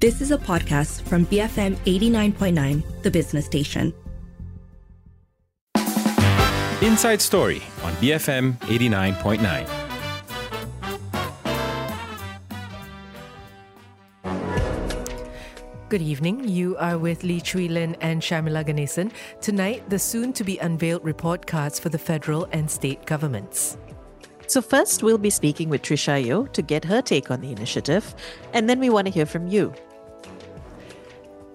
This is a podcast from BFM 89.9, the business station. Inside Story on BFM 89.9. Good evening. You are with Lee Chui Lin and Sharmila Ganesan. Tonight, the soon to be unveiled report cards for the federal and state governments. So, first, we'll be speaking with Trisha Yeo to get her take on the initiative, and then we want to hear from you.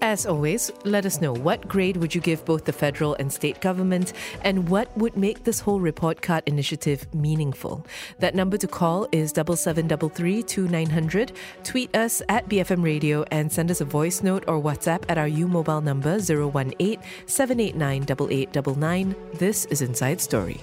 As always, let us know what grade would you give both the federal and state government and what would make this whole report card initiative meaningful. That number to call is 7733 Tweet us at BFM Radio and send us a voice note or WhatsApp at our U mobile number 018 789 8899. This is Inside Story.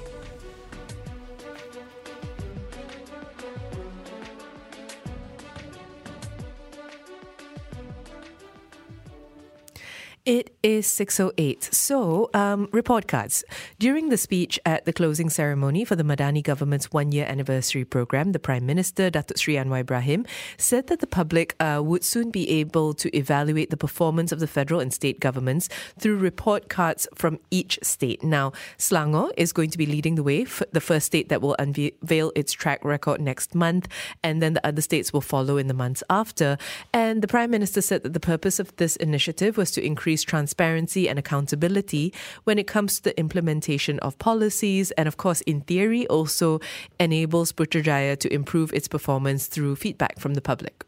It is 6.08. So, um, report cards. During the speech at the closing ceremony for the Madani government's one-year anniversary program, the Prime Minister, Datuk Seri Anwar Ibrahim, said that the public uh, would soon be able to evaluate the performance of the federal and state governments through report cards from each state. Now, Selangor is going to be leading the way, for the first state that will unveil its track record next month, and then the other states will follow in the months after. And the Prime Minister said that the purpose of this initiative was to increase increase transparency and accountability when it comes to the implementation of policies, and of course, in theory, also enables Putrajaya to improve its performance through feedback from the public?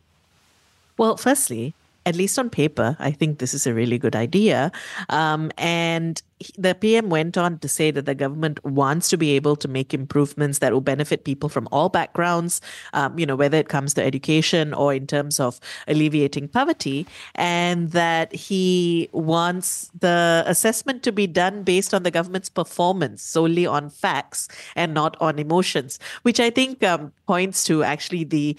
Well, firstly, at least on paper, I think this is a really good idea. Um, and the PM went on to say that the government wants to be able to make improvements that will benefit people from all backgrounds, um, you know, whether it comes to education or in terms of alleviating poverty, and that he wants the assessment to be done based on the government's performance, solely on facts and not on emotions, which I think um, points to actually the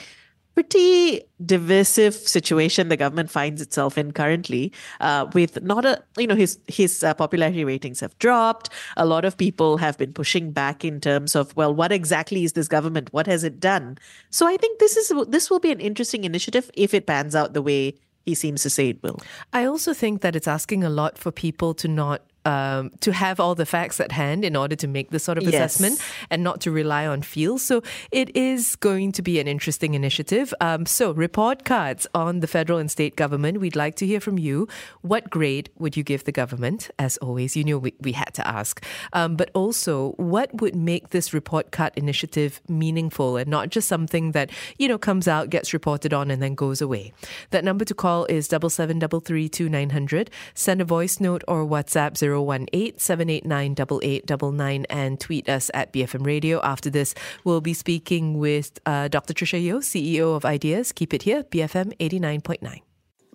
pretty divisive situation the government finds itself in currently uh, with not a you know his his uh, popularity ratings have dropped. A lot of people have been pushing back in terms of well what exactly is this government? What has it done? So i think this is this will be an interesting initiative if it pans out the way he seems to say it will. I also think that it's asking a lot for people to not um, to have all the facts at hand in order to make this sort of yes. assessment and not to rely on feel. So it is going to be an interesting initiative. Um, so report cards on the federal and state government. We'd like to hear from you. What grade would you give the government? As always, you know we, we had to ask. Um, but also, what would make this report card initiative meaningful and not just something that you know comes out, gets reported on, and then goes away? That number to call is double seven double three two nine hundred. Send a voice note or WhatsApp zero 018 789 8899 and tweet us at BFM Radio. After this, we'll be speaking with uh, Dr. Trisha Yeo, CEO of Ideas. Keep it here, BFM 89.9.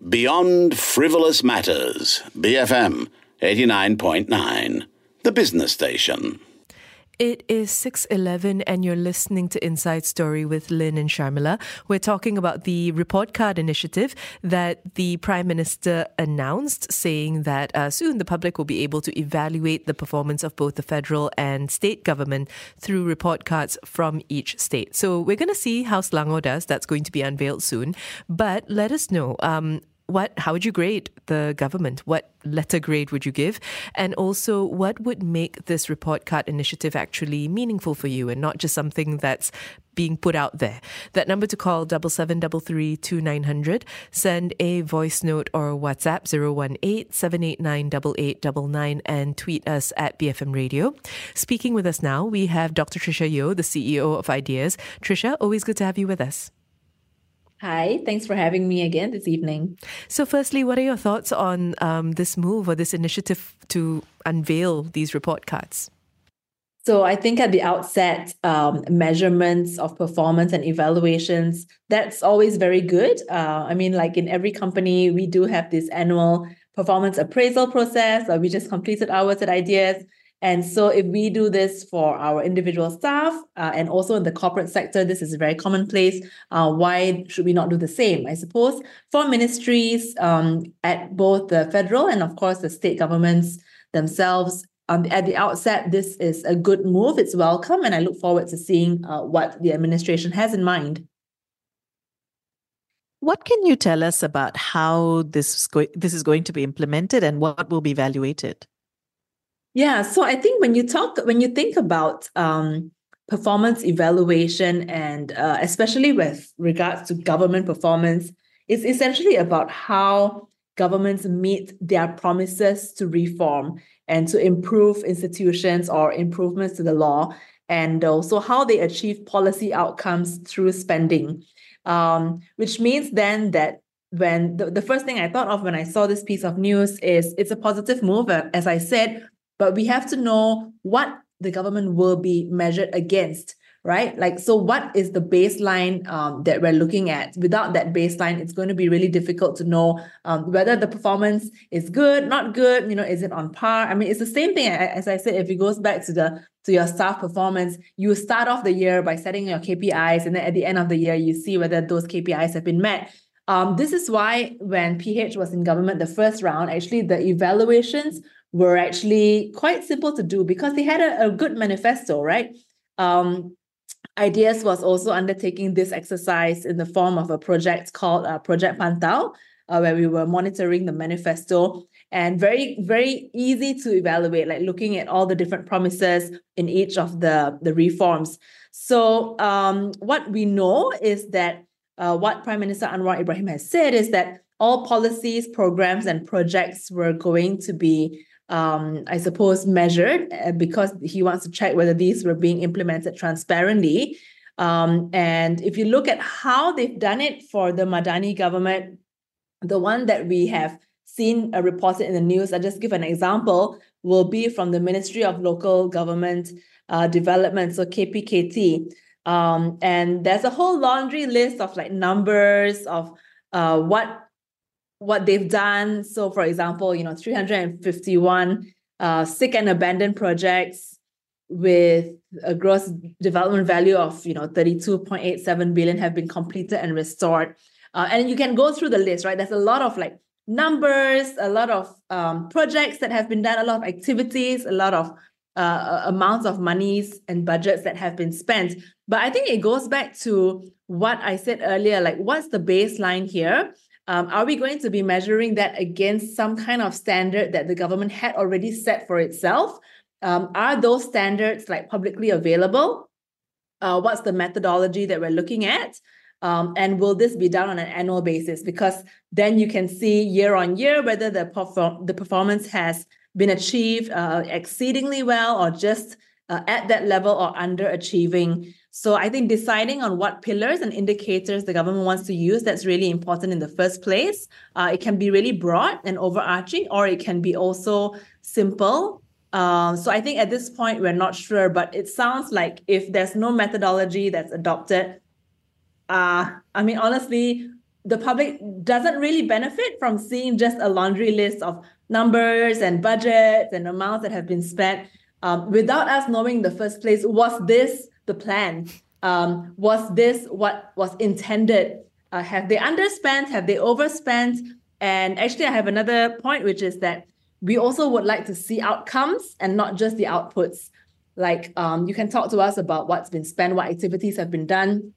Beyond Frivolous Matters, BFM 89.9, the business station. It is 6:11 and you're listening to Inside Story with Lynn and Sharmila. We're talking about the report card initiative that the Prime Minister announced saying that uh, soon the public will be able to evaluate the performance of both the federal and state government through report cards from each state. So we're going to see how Selangor does. That's going to be unveiled soon. But let us know um, what how would you grade the government? What letter grade would you give? And also, what would make this report card initiative actually meaningful for you and not just something that's being put out there? That number to call double seven double three two nine hundred. Send a voice note or WhatsApp 018 789 8899 and tweet us at BFM Radio. Speaking with us now, we have Dr. Trisha Yeo, the CEO of Ideas. Trisha, always good to have you with us. Hi, thanks for having me again this evening. So, firstly, what are your thoughts on um, this move or this initiative to unveil these report cards? So, I think at the outset, um, measurements of performance and evaluations, that's always very good. Uh, I mean, like in every company, we do have this annual performance appraisal process. We just completed ours at Ideas. And so, if we do this for our individual staff uh, and also in the corporate sector, this is very commonplace. Uh, why should we not do the same? I suppose for ministries um, at both the federal and, of course, the state governments themselves. Um, at the outset, this is a good move. It's welcome, and I look forward to seeing uh, what the administration has in mind. What can you tell us about how this is, go- this is going to be implemented and what will be evaluated? Yeah, so I think when you talk, when you think about um, performance evaluation, and uh, especially with regards to government performance, it's essentially about how governments meet their promises to reform and to improve institutions or improvements to the law, and also how they achieve policy outcomes through spending. Um, which means then that when the, the first thing I thought of when I saw this piece of news is it's a positive move, as I said, but we have to know what the government will be measured against right? Like so what is the baseline um, that we're looking at? Without that baseline it's going to be really difficult to know um, whether the performance is good not good you know is it on par? I mean it's the same thing as i said if it goes back to the to your staff performance you start off the year by setting your kpis and then at the end of the year you see whether those kpis have been met. Um, this is why when ph was in government the first round actually the evaluations were actually quite simple to do because they had a, a good manifesto, right? Um, Ideas was also undertaking this exercise in the form of a project called uh, Project Pantau, uh, where we were monitoring the manifesto and very, very easy to evaluate, like looking at all the different promises in each of the, the reforms. So, um, what we know is that uh, what Prime Minister Anwar Ibrahim has said is that all policies, programs, and projects were going to be um, I suppose, measured uh, because he wants to check whether these were being implemented transparently. Um, and if you look at how they've done it for the Madani government, the one that we have seen uh, reported in the news, I'll just give an example, will be from the Ministry of Local Government uh, Development, so KPKT. Um, and there's a whole laundry list of like numbers of uh, what what they've done. So, for example, you know, 351 uh, sick and abandoned projects with a gross development value of you know 32.87 billion have been completed and restored. Uh, and you can go through the list, right? There's a lot of like numbers, a lot of um, projects that have been done, a lot of activities, a lot of uh, amounts of monies and budgets that have been spent. But I think it goes back to what I said earlier like, what's the baseline here? Um, are we going to be measuring that against some kind of standard that the government had already set for itself? Um, are those standards like publicly available? Uh, what's the methodology that we're looking at? Um, and will this be done on an annual basis? Because then you can see year on year whether the perform- the performance has been achieved uh, exceedingly well or just uh, at that level or underachieving. So I think deciding on what pillars and indicators the government wants to use, that's really important in the first place. Uh, it can be really broad and overarching, or it can be also simple. Um, so I think at this point, we're not sure, but it sounds like if there's no methodology that's adopted, uh, I mean, honestly, the public doesn't really benefit from seeing just a laundry list of numbers and budgets and amounts that have been spent um, without us knowing in the first place was this the plan. Um, was this what was intended? Uh, have they underspent? Have they overspent? And actually i have another point which is that we also would like to see outcomes and not just the outputs. Like um, you can talk to us about what's been spent what activities have been done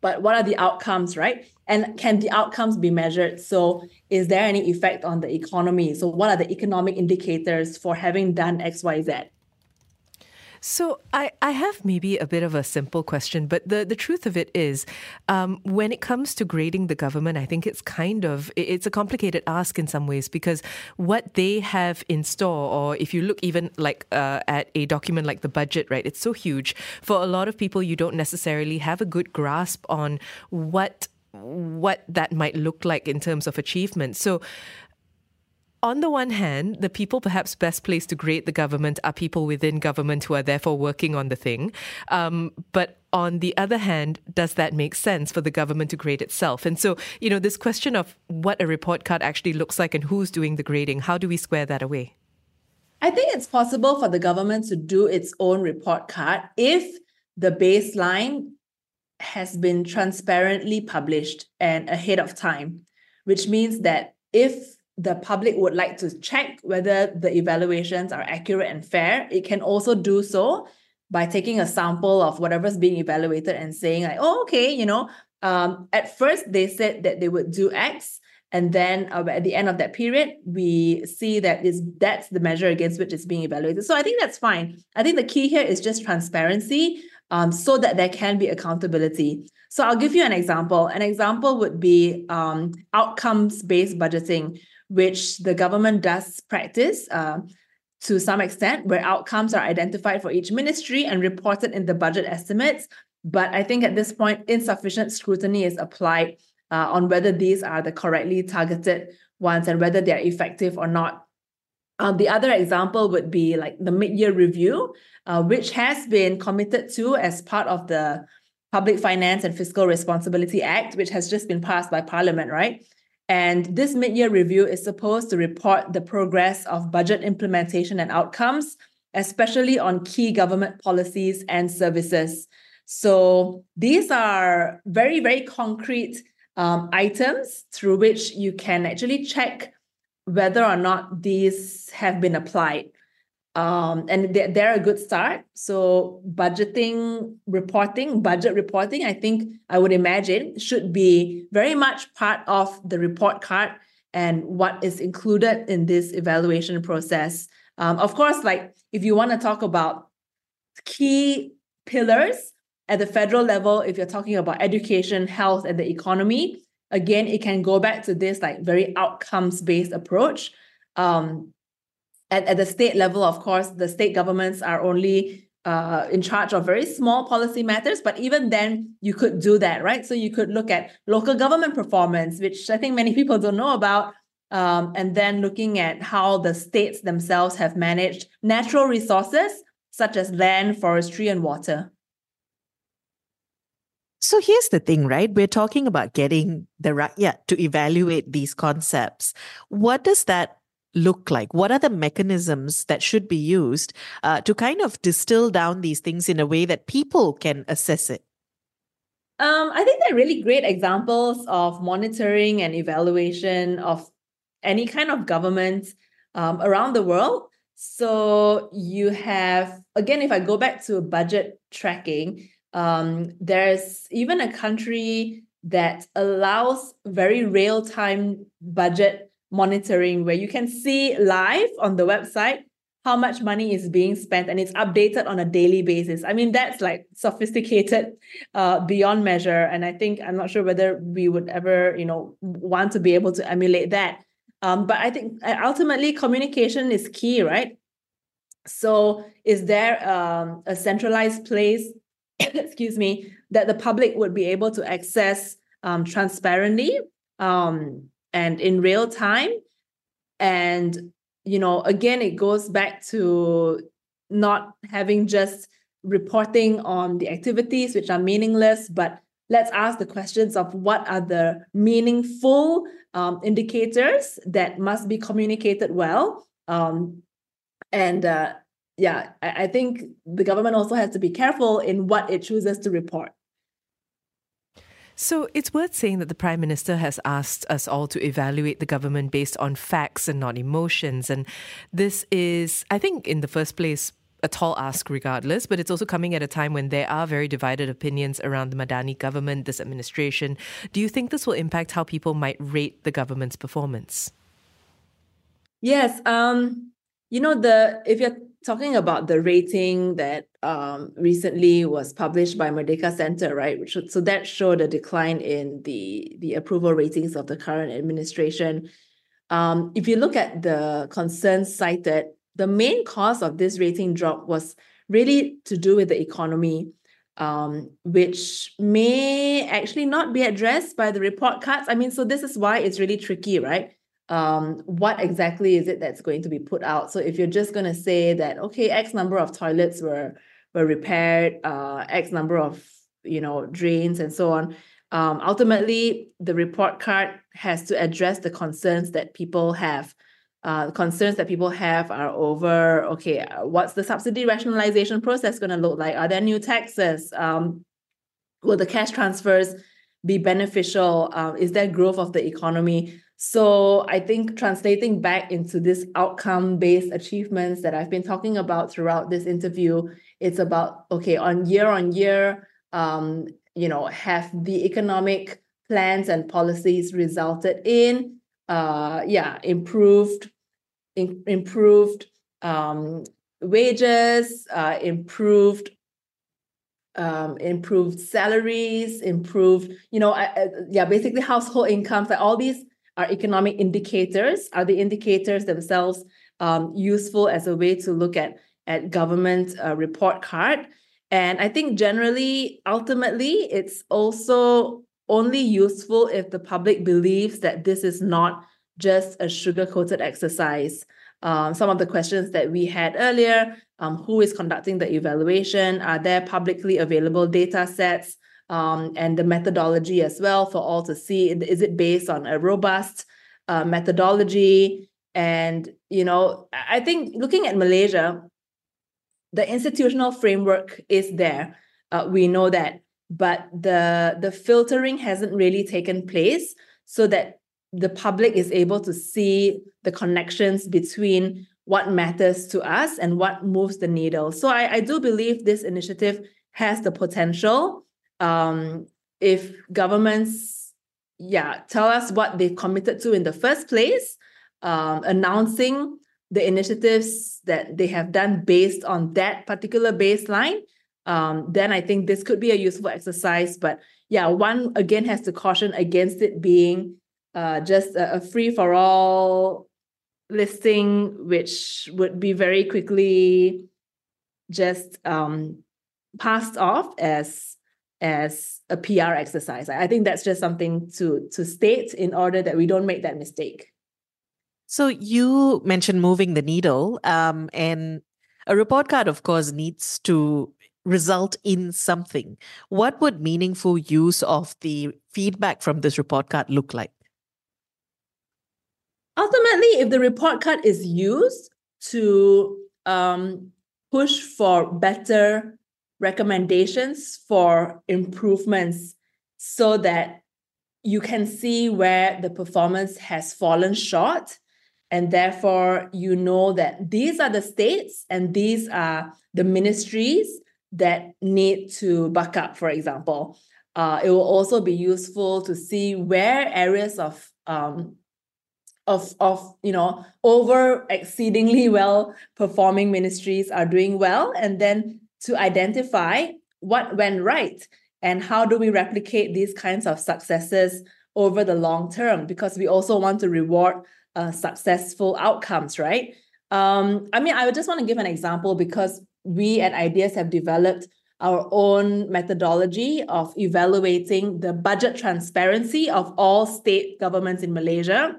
but what are the outcomes right? And can the outcomes be measured? So is there any effect on the economy? So what are the economic indicators for having done xyz so I, I have maybe a bit of a simple question, but the, the truth of it is, um, when it comes to grading the government, I think it's kind of it's a complicated ask in some ways because what they have in store, or if you look even like uh, at a document like the budget, right, it's so huge. For a lot of people, you don't necessarily have a good grasp on what what that might look like in terms of achievement. So on the one hand, the people perhaps best placed to grade the government are people within government who are therefore working on the thing. Um, but on the other hand, does that make sense for the government to grade itself? And so, you know, this question of what a report card actually looks like and who's doing the grading, how do we square that away? I think it's possible for the government to do its own report card if the baseline has been transparently published and ahead of time, which means that if the public would like to check whether the evaluations are accurate and fair, it can also do so by taking a sample of whatever's being evaluated and saying like, oh, okay, you know, Um, at first, they said that they would do X, and then uh, at the end of that period, we see that is that's the measure against which it's being evaluated. So I think that's fine. I think the key here is just transparency, um, so that there can be accountability. So I'll give you an example. An example would be um, outcomes-based budgeting, which the government does practice. Uh, to some extent, where outcomes are identified for each ministry and reported in the budget estimates. But I think at this point, insufficient scrutiny is applied uh, on whether these are the correctly targeted ones and whether they're effective or not. Um, the other example would be like the mid-year review, uh, which has been committed to as part of the Public Finance and Fiscal Responsibility Act, which has just been passed by Parliament, right? And this mid year review is supposed to report the progress of budget implementation and outcomes, especially on key government policies and services. So these are very, very concrete um, items through which you can actually check whether or not these have been applied um, and they're, they're a good start. So budgeting reporting, budget reporting, I think I would imagine should be very much part of the report card and what is included in this evaluation process. Um, of course, like if you want to talk about key pillars at the federal level, if you're talking about education, health, and the economy, again, it can go back to this like very outcomes based approach. Um, at, at the state level, of course, the state governments are only uh, in charge of very small policy matters, but even then, you could do that, right? So you could look at local government performance, which I think many people don't know about, um, and then looking at how the states themselves have managed natural resources such as land, forestry, and water. So here's the thing, right? We're talking about getting the right, yeah, to evaluate these concepts. What does that look like? What are the mechanisms that should be used uh, to kind of distill down these things in a way that people can assess it? Um, I think they're really great examples of monitoring and evaluation of any kind of government um, around the world. So you have, again, if I go back to budget tracking, um, there's even a country that allows very real time budget monitoring where you can see live on the website how much money is being spent and it's updated on a daily basis. I mean, that's like sophisticated uh, beyond measure. And I think I'm not sure whether we would ever, you know, want to be able to emulate that. Um, but I think uh, ultimately communication is key, right? So is there um, a centralized place, excuse me, that the public would be able to access um, transparently? Um, and in real time. And you know again it goes back to not having just reporting on the activities which are meaningless but let's ask the questions of what are the meaningful um, indicators that must be communicated well. Um, and uh, yeah I, I think the government also has to be careful in what it chooses to report so it's worth saying that the Prime Minister has asked us all to evaluate the government based on facts and not emotions. And this is, I think, in the first place, a tall ask regardless, but it's also coming at a time when there are very divided opinions around the Madani government, this administration. Do you think this will impact how people might rate the government's performance? Yes. Um, you know, the if you're talking about the rating that um, recently was published by Merdeka Center, right? So that showed a decline in the the approval ratings of the current administration. Um, if you look at the concerns cited, the main cause of this rating drop was really to do with the economy, um, which may actually not be addressed by the report cards. I mean, so this is why it's really tricky, right? Um, what exactly is it that's going to be put out. So if you're just going to say that okay, X number of toilets were were repaired, uh, X number of you know drains and so on. Um, ultimately, the report card has to address the concerns that people have. Uh, concerns that people have are over okay, what's the subsidy rationalization process going to look like? Are there new taxes? Um, will the cash transfers be beneficial? Uh, is there growth of the economy? So I think translating back into this outcome based achievements that I've been talking about throughout this interview, it's about okay, on year on year, um, you know, have the economic plans and policies resulted in, uh, yeah, improved, in, improved um, wages, uh, improved um, improved salaries, improved, you know, yeah, basically household incomes. Like all these are economic indicators. Are the indicators themselves um, useful as a way to look at at government uh, report card? And I think generally, ultimately, it's also only useful if the public believes that this is not just a sugar coated exercise. Um, some of the questions that we had earlier um, who is conducting the evaluation? Are there publicly available data sets? Um, and the methodology as well for all to see is it based on a robust uh, methodology and you know i think looking at malaysia the institutional framework is there uh, we know that but the the filtering hasn't really taken place so that the public is able to see the connections between what matters to us and what moves the needle. So I, I do believe this initiative has the potential. Um, if governments, yeah, tell us what they committed to in the first place, um, announcing the initiatives that they have done based on that particular baseline, um, then I think this could be a useful exercise. But yeah, one again has to caution against it being uh, just a, a free for all listing, which would be very quickly just um, passed off as as a PR exercise. I think that's just something to to state in order that we don't make that mistake. So you mentioned moving the needle, um, and a report card, of course, needs to result in something. What would meaningful use of the feedback from this report card look like? Ultimately, if the report card is used to um, push for better recommendations for improvements so that you can see where the performance has fallen short and therefore you know that these are the states and these are the ministries that need to back up for example. Uh, it will also be useful to see where areas of um, of of you know over exceedingly well performing ministries are doing well and then to identify what went right and how do we replicate these kinds of successes over the long term because we also want to reward uh, successful outcomes right? Um, i mean i just want to give an example because we at ideas have developed our own methodology of evaluating the budget transparency of all state governments in malaysia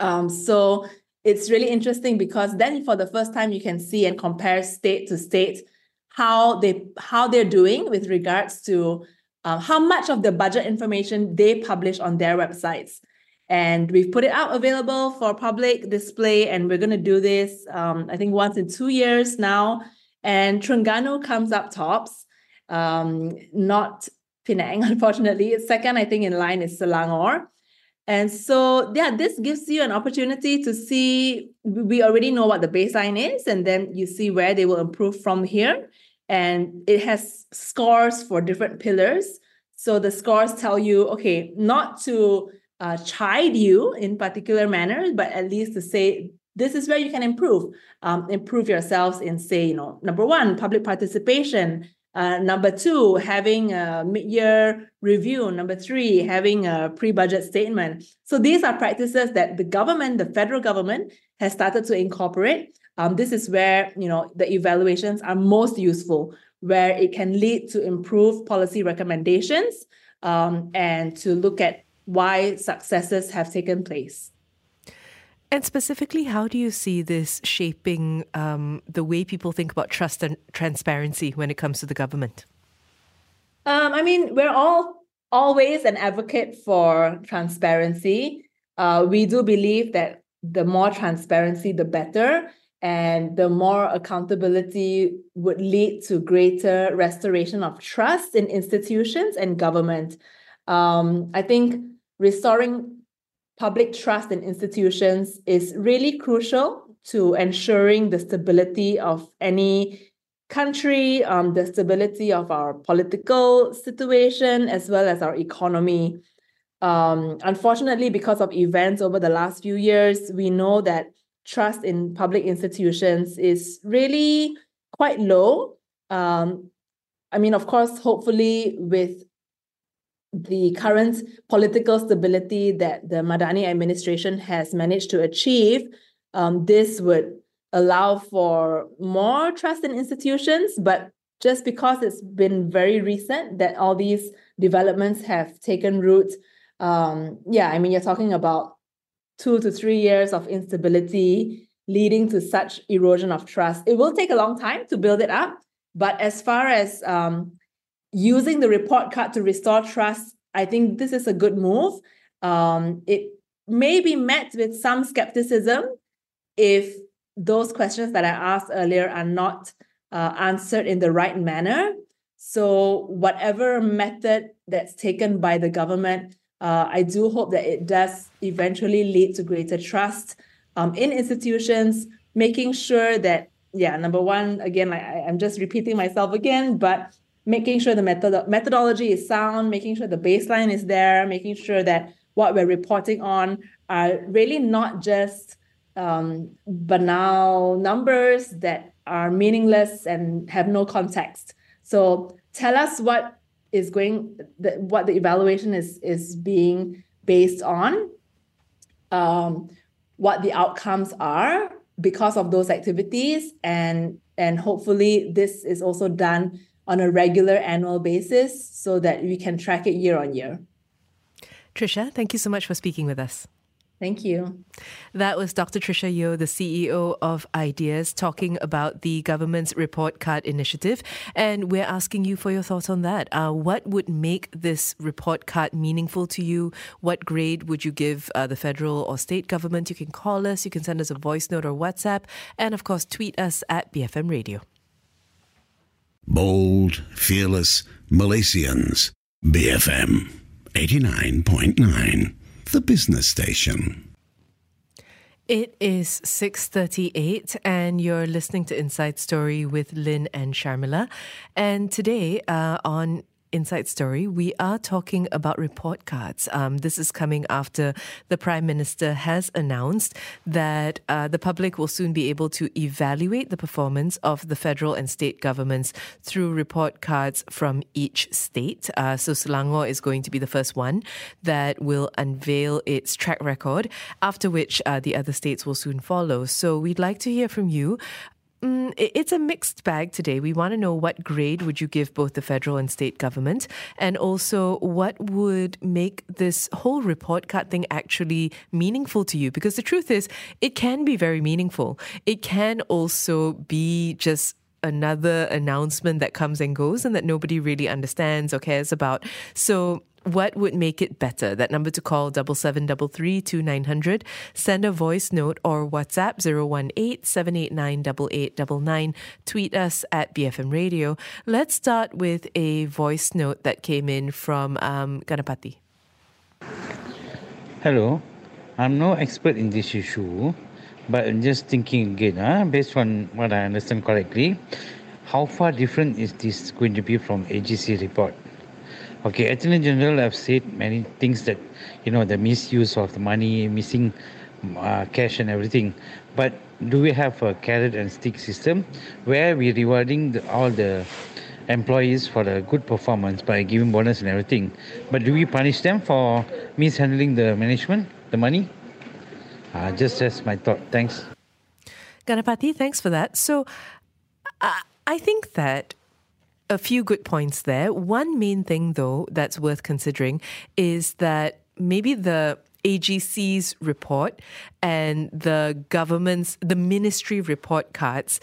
um, so it's really interesting because then for the first time you can see and compare state to state how they how they're doing with regards to um, how much of the budget information they publish on their websites. And we've put it out available for public display, and we're going to do this, um, I think, once in two years now. And Terengganu comes up tops, um, not Penang, unfortunately. Second, I think, in line is Selangor. And so, yeah, this gives you an opportunity to see. We already know what the baseline is, and then you see where they will improve from here. And it has scores for different pillars. So the scores tell you, okay, not to uh, chide you in particular manners, but at least to say this is where you can improve. Um, improve yourselves in, say, you know, number one, public participation, uh, number two, having a mid-year review. Number three, having a pre-budget statement. So these are practices that the government, the federal government, has started to incorporate. Um, this is where you know the evaluations are most useful, where it can lead to improved policy recommendations um, and to look at why successes have taken place. And specifically, how do you see this shaping um, the way people think about trust and transparency when it comes to the government? Um, I mean, we're all always an advocate for transparency. Uh, we do believe that the more transparency, the better. And the more accountability would lead to greater restoration of trust in institutions and government. Um, I think restoring public trust in institutions is really crucial to ensuring the stability of any country, um, the stability of our political situation, as well as our economy. Um, unfortunately, because of events over the last few years, we know that trust in public institutions is really quite low. Um, I mean, of course, hopefully, with the current political stability that the Madani administration has managed to achieve, um, this would allow for more trust in institutions. But just because it's been very recent that all these developments have taken root, um, yeah, I mean, you're talking about two to three years of instability leading to such erosion of trust. It will take a long time to build it up. But as far as um, using the report card to restore trust, I think this is a good move. Um, it may be met with some skepticism if those questions that I asked earlier are not uh, answered in the right manner. So, whatever method that's taken by the government, uh, I do hope that it does eventually lead to greater trust um, in institutions, making sure that, yeah, number one, again, I, I'm just repeating myself again, but making sure the method- methodology is sound, making sure the baseline is there, making sure that what we're reporting on are really not just um, banal numbers that are meaningless and have no context. So tell us what is going, the, what the evaluation is is being based on, um, what the outcomes are because of those activities, and and hopefully this is also done on a regular annual basis so that we can track it year on year. Trisha, thank you so much for speaking with us. Thank you. That was Dr. Trisha Yeo, the CEO of Ideas, talking about the government's report card initiative. And we're asking you for your thoughts on that. Uh, what would make this report card meaningful to you? What grade would you give uh, the federal or state government? You can call us, you can send us a voice note or WhatsApp, and of course, tweet us at BFM Radio. Bold, fearless Malaysians. BFM 89.9 the business station. It is 6:38 and you're listening to Inside Story with Lynn and Sharmila. And today uh, on Inside Story, we are talking about report cards. Um, this is coming after the Prime Minister has announced that uh, the public will soon be able to evaluate the performance of the federal and state governments through report cards from each state. Uh, so Selangor is going to be the first one that will unveil its track record, after which uh, the other states will soon follow. So we'd like to hear from you. Mm, it's a mixed bag today. We want to know what grade would you give both the federal and state government, and also what would make this whole report card thing actually meaningful to you. Because the truth is, it can be very meaningful. It can also be just another announcement that comes and goes and that nobody really understands or cares about. So what would make it better? That number to call double seven double three two nine hundred. Send a voice note or WhatsApp 018-789-8899. Tweet us at BFM Radio. Let's start with a voice note that came in from um, Ganapati. Hello, I'm no expert in this issue, but I'm just thinking again, uh, based on what I understand correctly, how far different is this going to be from AGC report? Okay, Attorney General I've said many things that, you know, the misuse of the money, missing uh, cash and everything. But do we have a carrot and stick system where we're rewarding the, all the employees for the good performance by giving bonus and everything? But do we punish them for mishandling the management, the money? Uh, just as my thought. Thanks. Ganapati, thanks for that. So uh, I think that a few good points there. One main thing, though, that's worth considering is that maybe the AGC's report and the government's, the ministry report cards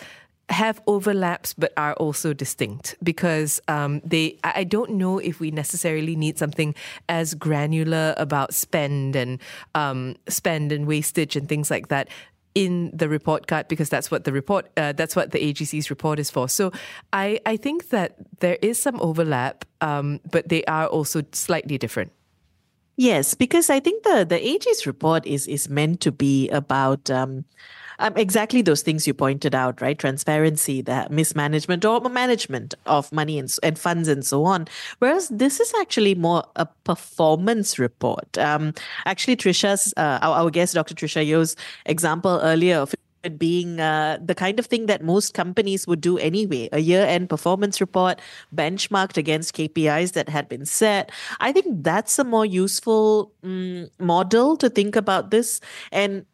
have overlaps but are also distinct because um, they I don't know if we necessarily need something as granular about spend and um, spend and wastage and things like that in the report card because that's what the report uh, that's what the AGC's report is for. So I I think that there is some overlap, um, but they are also slightly different. Yes, because I think the the AG's report is is meant to be about um, um, exactly those things you pointed out, right? Transparency, the mismanagement or management of money and, and funds and so on. Whereas this is actually more a performance report. Um, actually, Trisha's uh, our, our guest, Dr. Trisha Yeo's example earlier of it being uh, the kind of thing that most companies would do anyway a year end performance report benchmarked against KPIs that had been set. I think that's a more useful um, model to think about this. And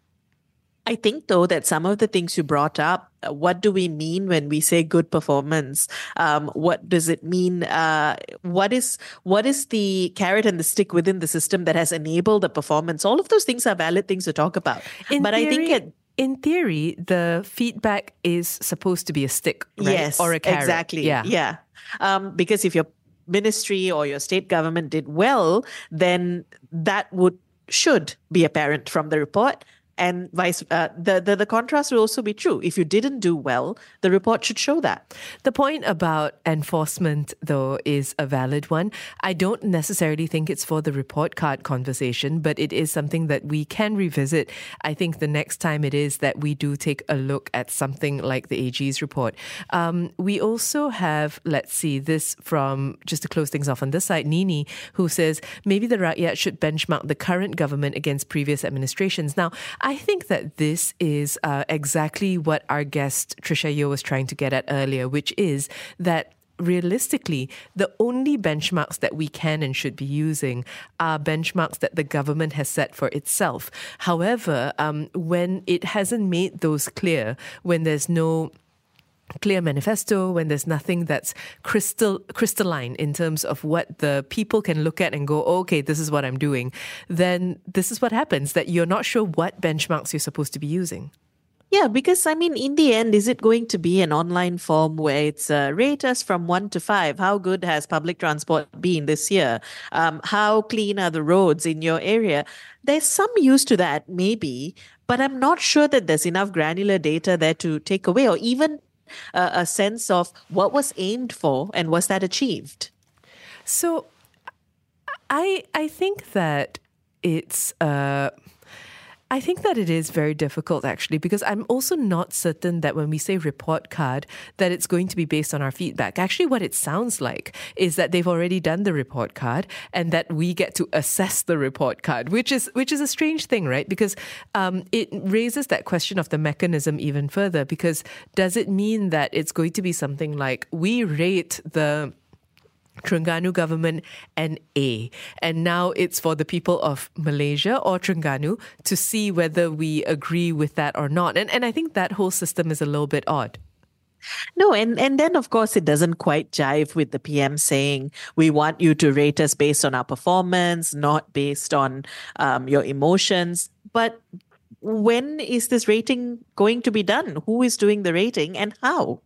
I think, though, that some of the things you brought up, uh, what do we mean when we say good performance? Um, what does it mean? Uh, what is what is the carrot and the stick within the system that has enabled the performance? All of those things are valid things to talk about. In but theory, I think it, in theory, the feedback is supposed to be a stick, right? Yes, or a carrot. exactly. Yeah, yeah. Um, because if your ministry or your state government did well, then that would should be apparent from the report and vice uh, the, the the contrast will also be true if you didn't do well the report should show that The point about enforcement, though, is a valid one. I don't necessarily think it's for the report card conversation, but it is something that we can revisit. I think the next time it is that we do take a look at something like the AG's report. Um, we also have, let's see, this from just to close things off on this side, Nini, who says maybe the Rakyat should benchmark the current government against previous administrations. Now, I think that this is uh, exactly what our guest Trisha Yeo was trying to get at earlier, which is that realistically, the only benchmarks that we can and should be using are benchmarks that the government has set for itself. However, um, when it hasn't made those clear, when there's no clear manifesto when there's nothing that's crystal crystalline in terms of what the people can look at and go okay this is what i'm doing then this is what happens that you're not sure what benchmarks you're supposed to be using Yeah, because I mean, in the end, is it going to be an online form where it's uh, rate us from one to five? How good has public transport been this year? Um, how clean are the roads in your area? There's some use to that, maybe, but I'm not sure that there's enough granular data there to take away, or even uh, a sense of what was aimed for and was that achieved. So I I think that it's uh I think that it is very difficult actually because I'm also not certain that when we say report card that it's going to be based on our feedback. Actually what it sounds like is that they've already done the report card and that we get to assess the report card, which is which is a strange thing, right? Because um, it raises that question of the mechanism even further because does it mean that it's going to be something like we rate the Terengganu government an A. And now it's for the people of Malaysia or Terengganu to see whether we agree with that or not. And, and I think that whole system is a little bit odd. No, and, and then of course it doesn't quite jive with the PM saying we want you to rate us based on our performance, not based on um, your emotions. But when is this rating going to be done? Who is doing the rating and how?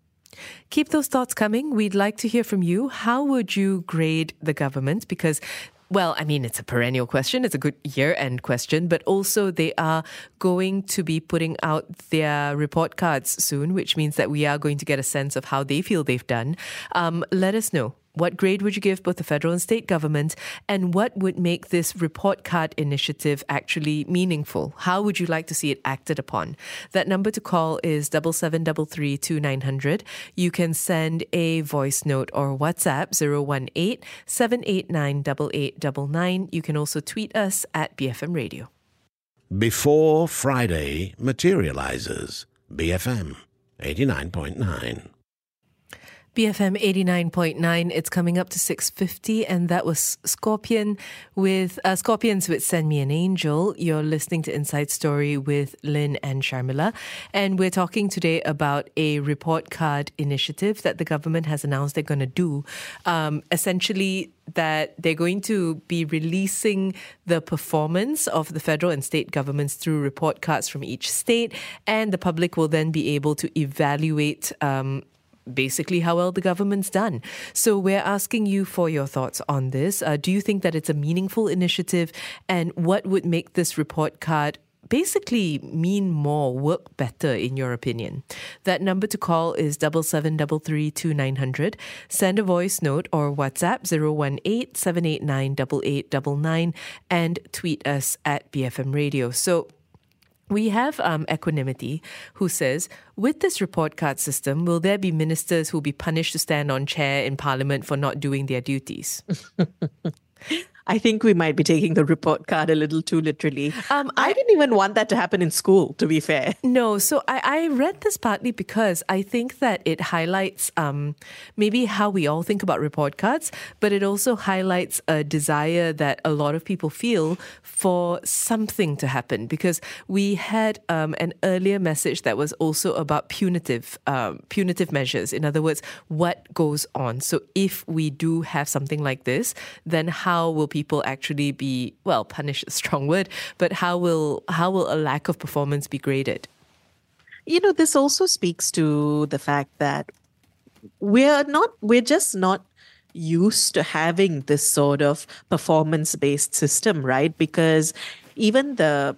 Keep those thoughts coming. We'd like to hear from you. How would you grade the government? Because well, I mean, it's a perennial question. It's a good year end question, but also they are going to be putting out their report cards soon, which means that we are going to get a sense of how they feel they've done. Um, let us know. What grade would you give both the federal and state government? And what would make this report card initiative actually meaningful? How would you like to see it acted upon? That number to call is double seven double three two nine hundred. You can send a voice note or WhatsApp 018 789 8899. You can also tweet us at BFM Radio. Before Friday materializes. BFM 89.9. BFM 89.9 it's coming up to 6:50 and that was Scorpion with uh, Scorpions with Send Me an Angel. You're listening to Inside Story with Lynn and Sharmila. And we're talking today about a report card initiative that the government has announced they're going to do. Um, essentially that they're going to be releasing the performance of the federal and state governments through report cards from each state and the public will then be able to evaluate um, basically how well the government's done. So we're asking you for your thoughts on this. Uh, do you think that it's a meaningful initiative? And what would make this report card basically mean more, work better, in your opinion? That number to call is double seven double three two nine hundred. Send a voice note or WhatsApp 018 789 8899 and tweet us at BFM Radio. So we have um, Equanimity who says, with this report card system, will there be ministers who will be punished to stand on chair in parliament for not doing their duties? I think we might be taking the report card a little too literally. Um, I, I, didn't even want that to happen in school, to be fair. No, so I, I read this partly because I think that it highlights um, maybe how we all think about report cards, but it also highlights a desire that a lot of people feel for something to happen. Because we had um, an earlier message that was also about punitive um, punitive measures. In other words, what goes on. So if we do have something like this, then how will people actually be well punished? A strong word, but how will how will a lack of performance be graded? You know, this also speaks to the fact that we're not we're just not used to having this sort of performance based system, right? Because even the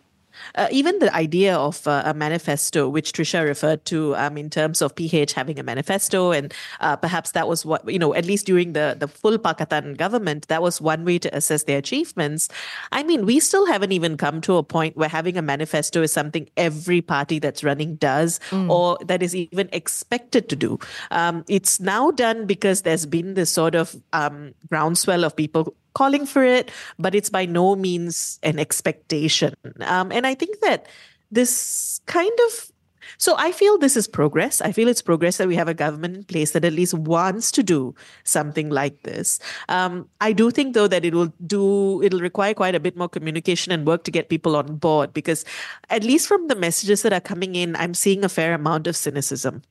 uh, even the idea of uh, a manifesto, which Trisha referred to um, in terms of PH having a manifesto, and uh, perhaps that was what, you know, at least during the, the full Pakatan government, that was one way to assess their achievements. I mean, we still haven't even come to a point where having a manifesto is something every party that's running does mm. or that is even expected to do. Um, it's now done because there's been this sort of um, groundswell of people calling for it, but it's by no means an expectation. Um, and I think that this kind of so I feel this is progress. I feel it's progress that we have a government in place that at least wants to do something like this. Um, I do think though that it will do it'll require quite a bit more communication and work to get people on board because at least from the messages that are coming in, I'm seeing a fair amount of cynicism.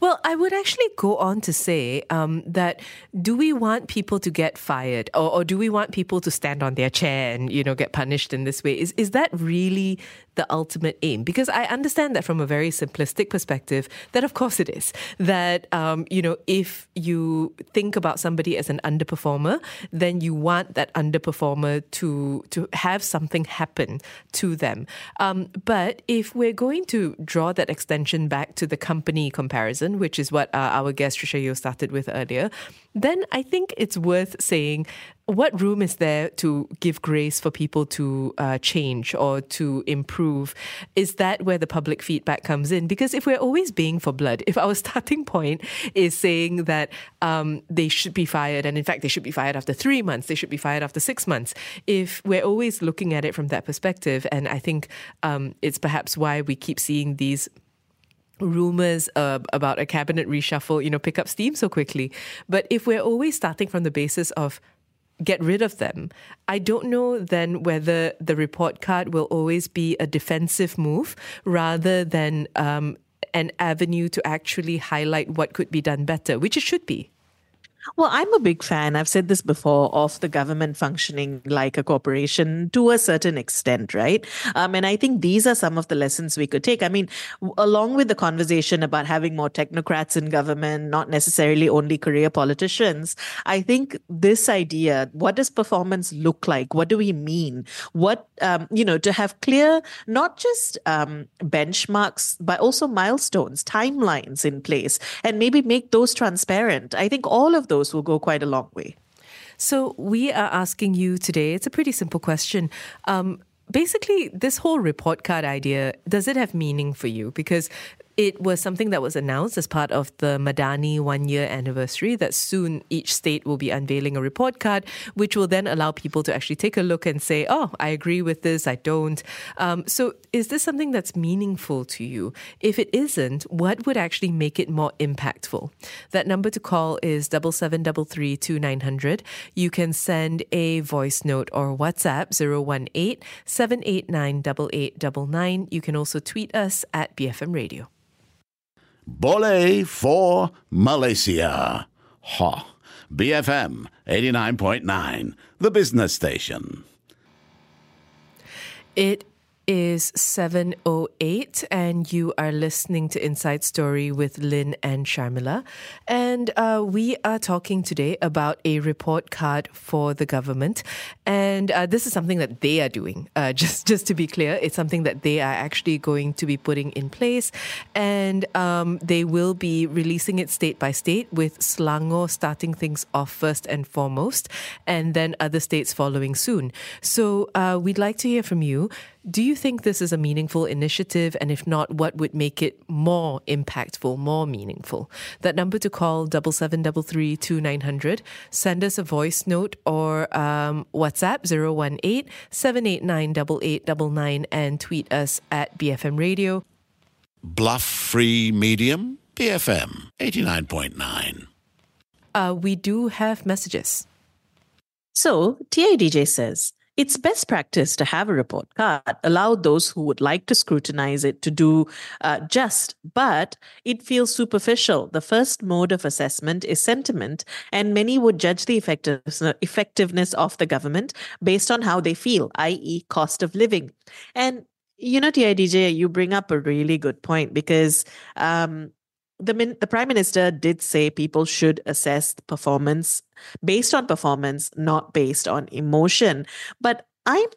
Well, I would actually go on to say um, that do we want people to get fired or, or, do we want people to stand on their chair and, you know, get punished in this way? Is, is that really the ultimate aim? Because I understand that from a very simplistic perspective, that of course it is. That, um, you know, if you think about somebody as an underperformer, then you want that underperformer to, to have something happen to them. Um, but if we're going to draw that extension back to the company comparison, comparison, which is what uh, our guest Trisha Yeo started with earlier, then I think it's worth saying what room is there to give grace for people to uh, change or to improve? Is that where the public feedback comes in? Because if we're always being for blood, if our starting point is saying that um, they should be fired, and in fact, they should be fired after three months, they should be fired after six months, if we're always looking at it from that perspective, and I think um, it's perhaps why we keep seeing these rumors uh, about a cabinet reshuffle, you know, pick up steam so quickly. But if we're always starting from the basis of get rid of them, I don't know then whether the report card will always be a defensive move rather than um, an avenue to actually highlight what could be done better, which it should be. Well, I'm a big fan, I've said this before, of the government functioning like a corporation to a certain extent, right? Um, and I think these are some of the lessons we could take. I mean, along with the conversation about having more technocrats in government, not necessarily only career politicians, I think this idea what does performance look like? What do we mean? What, um, you know, to have clear, not just um, benchmarks, but also milestones, timelines in place, and maybe make those transparent. I think all of those those will go quite a long way. So, we are asking you today, it's a pretty simple question. Um, basically, this whole report card idea, does it have meaning for you? Because it was something that was announced as part of the Madani one year anniversary that soon each state will be unveiling a report card, which will then allow people to actually take a look and say, oh, I agree with this, I don't. Um, so, is this something that's meaningful to you? If it isn't, what would actually make it more impactful? That number to call is double seven double three two nine hundred. You can send a voice note or WhatsApp 018 789 8899. You can also tweet us at BFM Radio. Boleh for Malaysia. Ha. BFM 89.9, the business station. It is 7.08 and you are listening to Inside Story with Lynn and Sharmila. And uh, we are talking today about a report card for the government. And uh, this is something that they are doing. Uh, just, just to be clear, it's something that they are actually going to be putting in place. And um, they will be releasing it state by state with Selangor starting things off first and foremost, and then other states following soon. So uh, we'd like to hear from you. Do you think this is a meaningful initiative? And if not, what would make it more impactful, more meaningful? That number to call, double seven double three two nine hundred. Send us a voice note or um, WhatsApp 018 789 8899 and tweet us at BFM Radio. Bluff Free Medium, BFM 89.9. Uh, we do have messages. So, TIDJ says, it's best practice to have a report card, allow those who would like to scrutinize it to do uh, just, but it feels superficial. The first mode of assessment is sentiment, and many would judge the effectiveness of the government based on how they feel, i.e., cost of living. And you know, TIDJ, you bring up a really good point because um, the min- the prime minister did say people should assess performance based on performance, not based on emotion. But I'm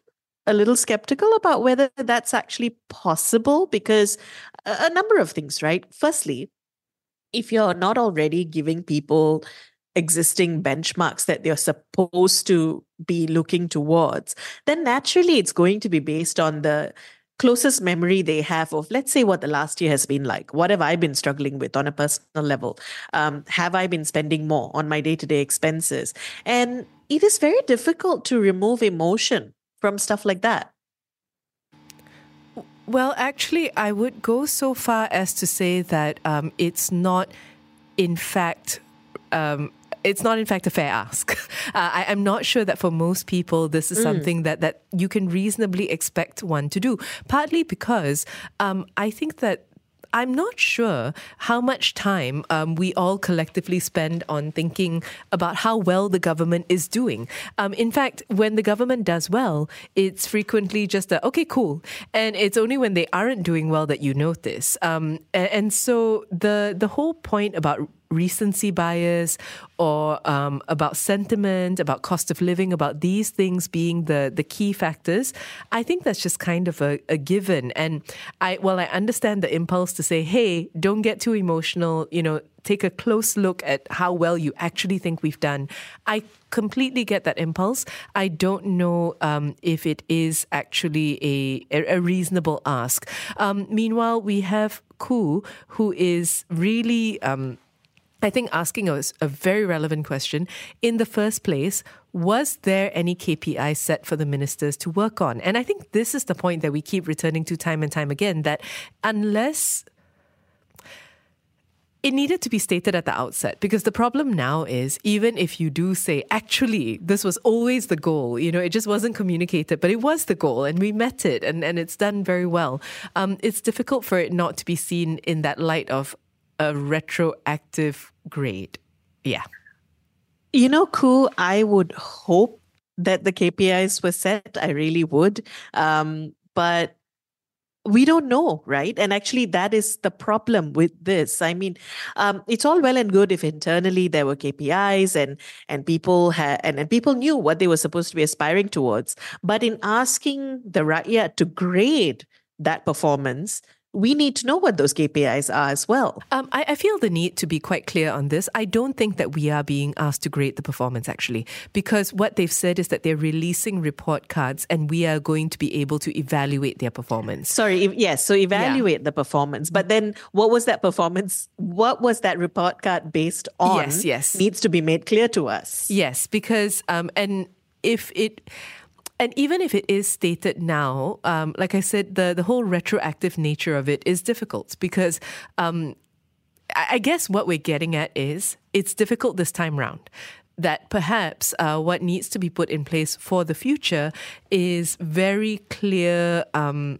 a little skeptical about whether that's actually possible because a, a number of things, right? Firstly, if you're not already giving people existing benchmarks that they're supposed to be looking towards, then naturally it's going to be based on the closest memory they have of, let's say, what the last year has been like. What have I been struggling with on a personal level? Um, have I been spending more on my day to day expenses? And it is very difficult to remove emotion from stuff like that. Well, actually, I would go so far as to say that um, it's not, in fact, um, it's not in fact a fair ask. Uh, I, am not sure that for most people this is mm. something that that you can reasonably expect one to do. Partly because um, I think that I'm not sure how much time um, we all collectively spend on thinking about how well the government is doing. Um, in fact, when the government does well, it's frequently just a, okay, cool. And it's only when they aren't doing well that you notice. Um, and, and so the, the whole point about recency bias or um, about sentiment, about cost of living, about these things being the, the key factors, I think that's just kind of a, a given. And I, well, I understand the impulse to say, hey, don't get too emotional, you know, take a close look at how well you actually think we've done. I completely get that impulse. I don't know um, if it is actually a, a reasonable ask. Um, meanwhile, we have Ku, who is really. Um, I think asking us a very relevant question. In the first place, was there any KPI set for the ministers to work on? And I think this is the point that we keep returning to time and time again that unless it needed to be stated at the outset because the problem now is even if you do say actually this was always the goal you know it just wasn't communicated but it was the goal and we met it and, and it's done very well um, it's difficult for it not to be seen in that light of a retroactive grade. Yeah. You know, Ku, I would hope that the KPIs were set. I really would. Um, but we don't know, right? And actually, that is the problem with this. I mean, um, it's all well and good if internally there were KPIs and and people had and, and people knew what they were supposed to be aspiring towards. But in asking the rakyat to grade that performance, we need to know what those KPIs are as well. Um, I, I, feel the need to be quite clear on this. I don't think that we are being asked to grade the performance actually, because what they've said is that they're releasing report cards and we are going to be able to evaluate their performance. Sorry, yes, so evaluate yeah. the performance. But then what was that performance? What was that report card based on? Yes, yes. Needs to be made clear to us. Yes, because, um, and if it, and even if it is stated now, um, like I said, the, the whole retroactive nature of it is difficult because um, I guess what we're getting at is it's difficult this time round. That perhaps uh, what needs to be put in place for the future is very clear. Um,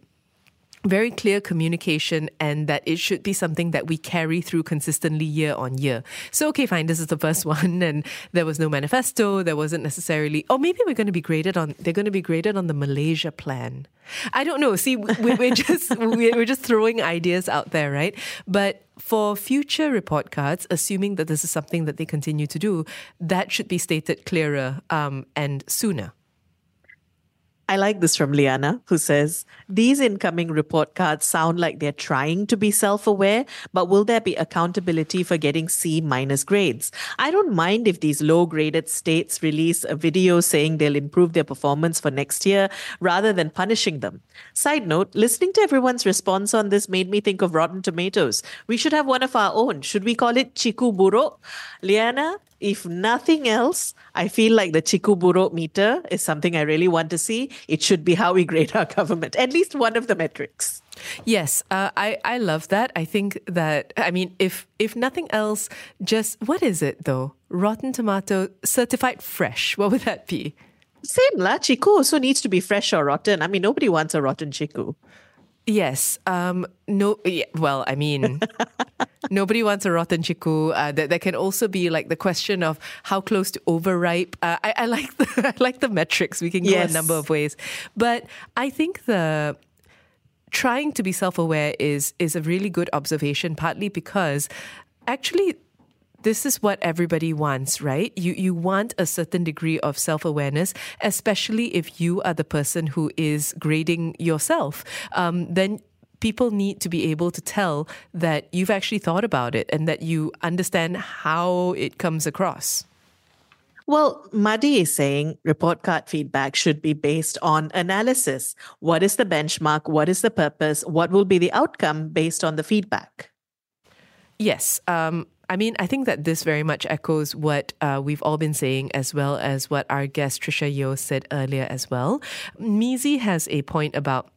very clear communication and that it should be something that we carry through consistently year on year. So, okay, fine, this is the first one, and there was no manifesto. There wasn't necessarily, or maybe we're going to be graded on, they're going to be graded on the Malaysia plan. I don't know. See, we're just we're just throwing ideas out there, right? But for future report cards, assuming that this is something that they continue to do, that should be stated clearer um, and sooner. I like this from Liana, who says, These incoming report cards sound like they're trying to be self aware, but will there be accountability for getting C minus grades? I don't mind if these low graded states release a video saying they'll improve their performance for next year rather than punishing them. Side note, listening to everyone's response on this made me think of Rotten Tomatoes. We should have one of our own. Should we call it Chiku Buruk? Liana, if nothing else, I feel like the Chiku Buruk meter is something I really want to see. It should be how we grade our government, at least one of the metrics. Yes, uh, I I love that. I think that I mean, if if nothing else, just what is it though? Rotten Tomato certified fresh. What would that be? Same lah. Chiku also needs to be fresh or rotten. I mean, nobody wants a rotten chiku. Yes. Um. No. Yeah, well, I mean, nobody wants a rotten chiku. Uh, that, that can also be like the question of how close to overripe. Uh, I, I like the I like the metrics. We can go Yes. a number of ways, but I think the trying to be self-aware is is a really good observation. Partly because actually this is what everybody wants, right? You you want a certain degree of self-awareness, especially if you are the person who is grading yourself. Um, then people need to be able to tell that you've actually thought about it and that you understand how it comes across. Well, Madi is saying report card feedback should be based on analysis. What is the benchmark? What is the purpose? What will be the outcome based on the feedback? Yes. Um, I mean, I think that this very much echoes what uh, we've all been saying, as well as what our guest Trisha Yeo said earlier as well. Mizi has a point about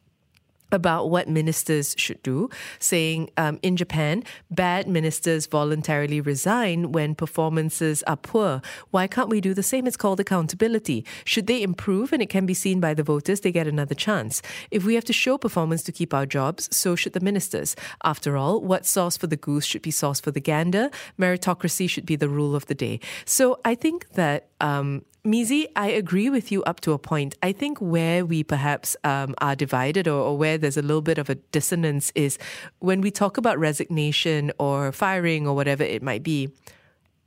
about what ministers should do, saying um, in Japan, bad ministers voluntarily resign when performances are poor. Why can't we do the same? It's called accountability. Should they improve and it can be seen by the voters, they get another chance. If we have to show performance to keep our jobs, so should the ministers. After all, what's sauce for the goose should be sauce for the gander. Meritocracy should be the rule of the day. So I think that um, Mizi, I agree with you up to a point. I think where we perhaps um, are divided or, or where there's a little bit of a dissonance is when we talk about resignation or firing or whatever it might be.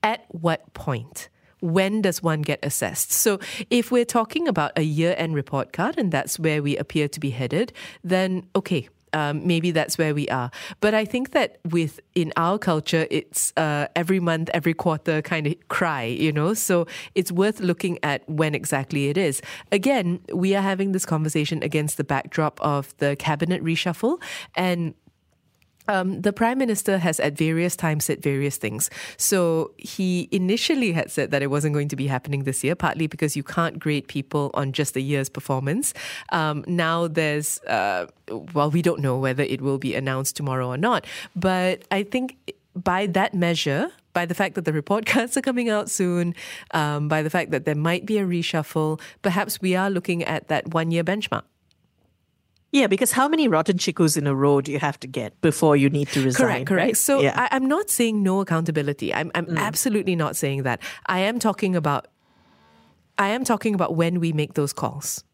At what point? When does one get assessed? So, if we're talking about a year end report card and that's where we appear to be headed, then okay, um, maybe that's where we are. But I think that with in our culture, it's uh, every month, every quarter kind of cry, you know. So it's worth looking at when exactly it is. Again, we are having this conversation against the backdrop of the cabinet reshuffle and. Um, the prime minister has at various times said various things. So he initially had said that it wasn't going to be happening this year, partly because you can't grade people on just a year's performance. Um, now there's, uh, well, we don't know whether it will be announced tomorrow or not. But I think by that measure, by the fact that the report cards are coming out soon, um, by the fact that there might be a reshuffle, perhaps we are looking at that one year benchmark. Yeah, because how many rotten chikus in a row do you have to get before you need to resign? Correct, correct. right? So yeah. I, I'm not saying no accountability. I'm, I'm absolutely not saying that. I am talking about. I am talking about when we make those calls.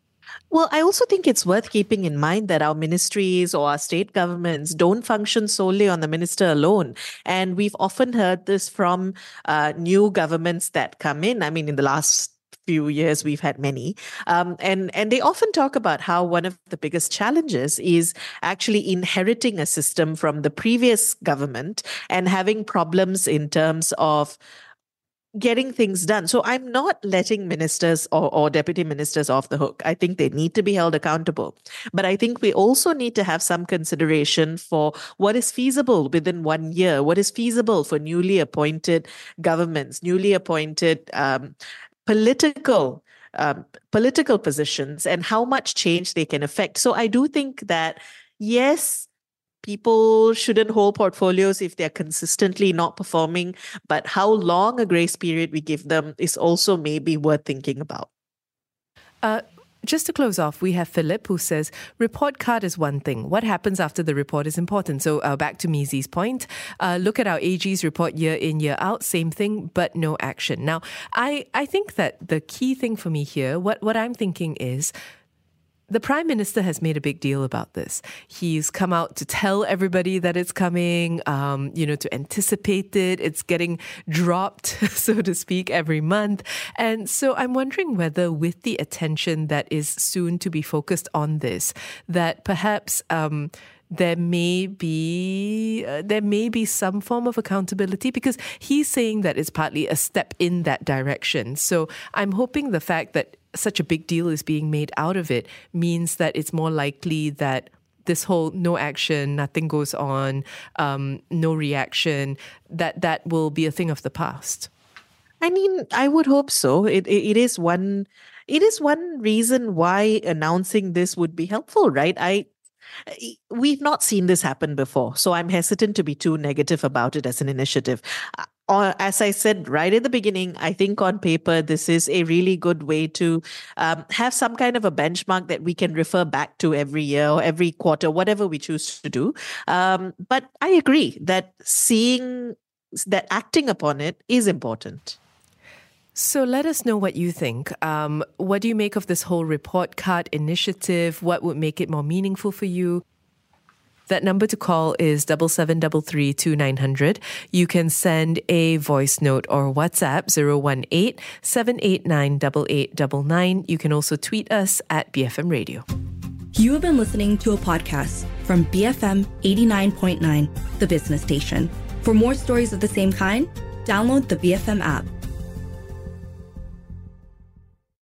Well, I also think it's worth keeping in mind that our ministries or our state governments don't function solely on the minister alone. And we've often heard this from uh, new governments that come in. I mean, in the last few years we've had many um, and and they often talk about how one of the biggest challenges is actually inheriting a system from the previous government and having problems in terms of getting things done. So I'm not letting ministers or, or deputy ministers off the hook. I think they need to be held accountable. But I think we also need to have some consideration for what is feasible within one year, what is feasible for newly appointed governments, newly appointed um, political. Um, political positions and how much change they can affect. So I do think that yes, people shouldn't hold portfolios if they're consistently not performing, but how long a grace period we give them is also maybe worth thinking about. Uh, just to close off, we have Philip who says report card is one thing. What happens after the report is important. So uh, back to Mizi's point. Uh, look at our AG's report year in year out, same thing, but no action. Now, I I think that the key thing for me here, what what I'm thinking is the prime minister has made a big deal about this. He's come out to tell everybody that it's coming, um, you know, to anticipate it. It's getting dropped, so to speak, every month. And so I'm wondering whether, with the attention that is soon to be focused on this, that perhaps. Um, there may be uh, there may be some form of accountability because he's saying that it's partly a step in that direction. So I'm hoping the fact that such a big deal is being made out of it means that it's more likely that this whole no action, nothing goes on, um, no reaction, that that will be a thing of the past. I mean, I would hope so. It, it it is one it is one reason why announcing this would be helpful, right? I we've not seen this happen before, so I'm hesitant to be too negative about it as an initiative as I said right at the beginning, I think on paper, this is a really good way to um, have some kind of a benchmark that we can refer back to every year or every quarter, whatever we choose to do. Um, but I agree that seeing that acting upon it is important. So let us know what you think. Um, what do you make of this whole report card initiative? What would make it more meaningful for you? That number to call is double seven double three two nine hundred. You can send a voice note or WhatsApp 018 789 8899. You can also tweet us at BFM Radio. You have been listening to a podcast from BFM 89.9, the business station. For more stories of the same kind, download the BFM app.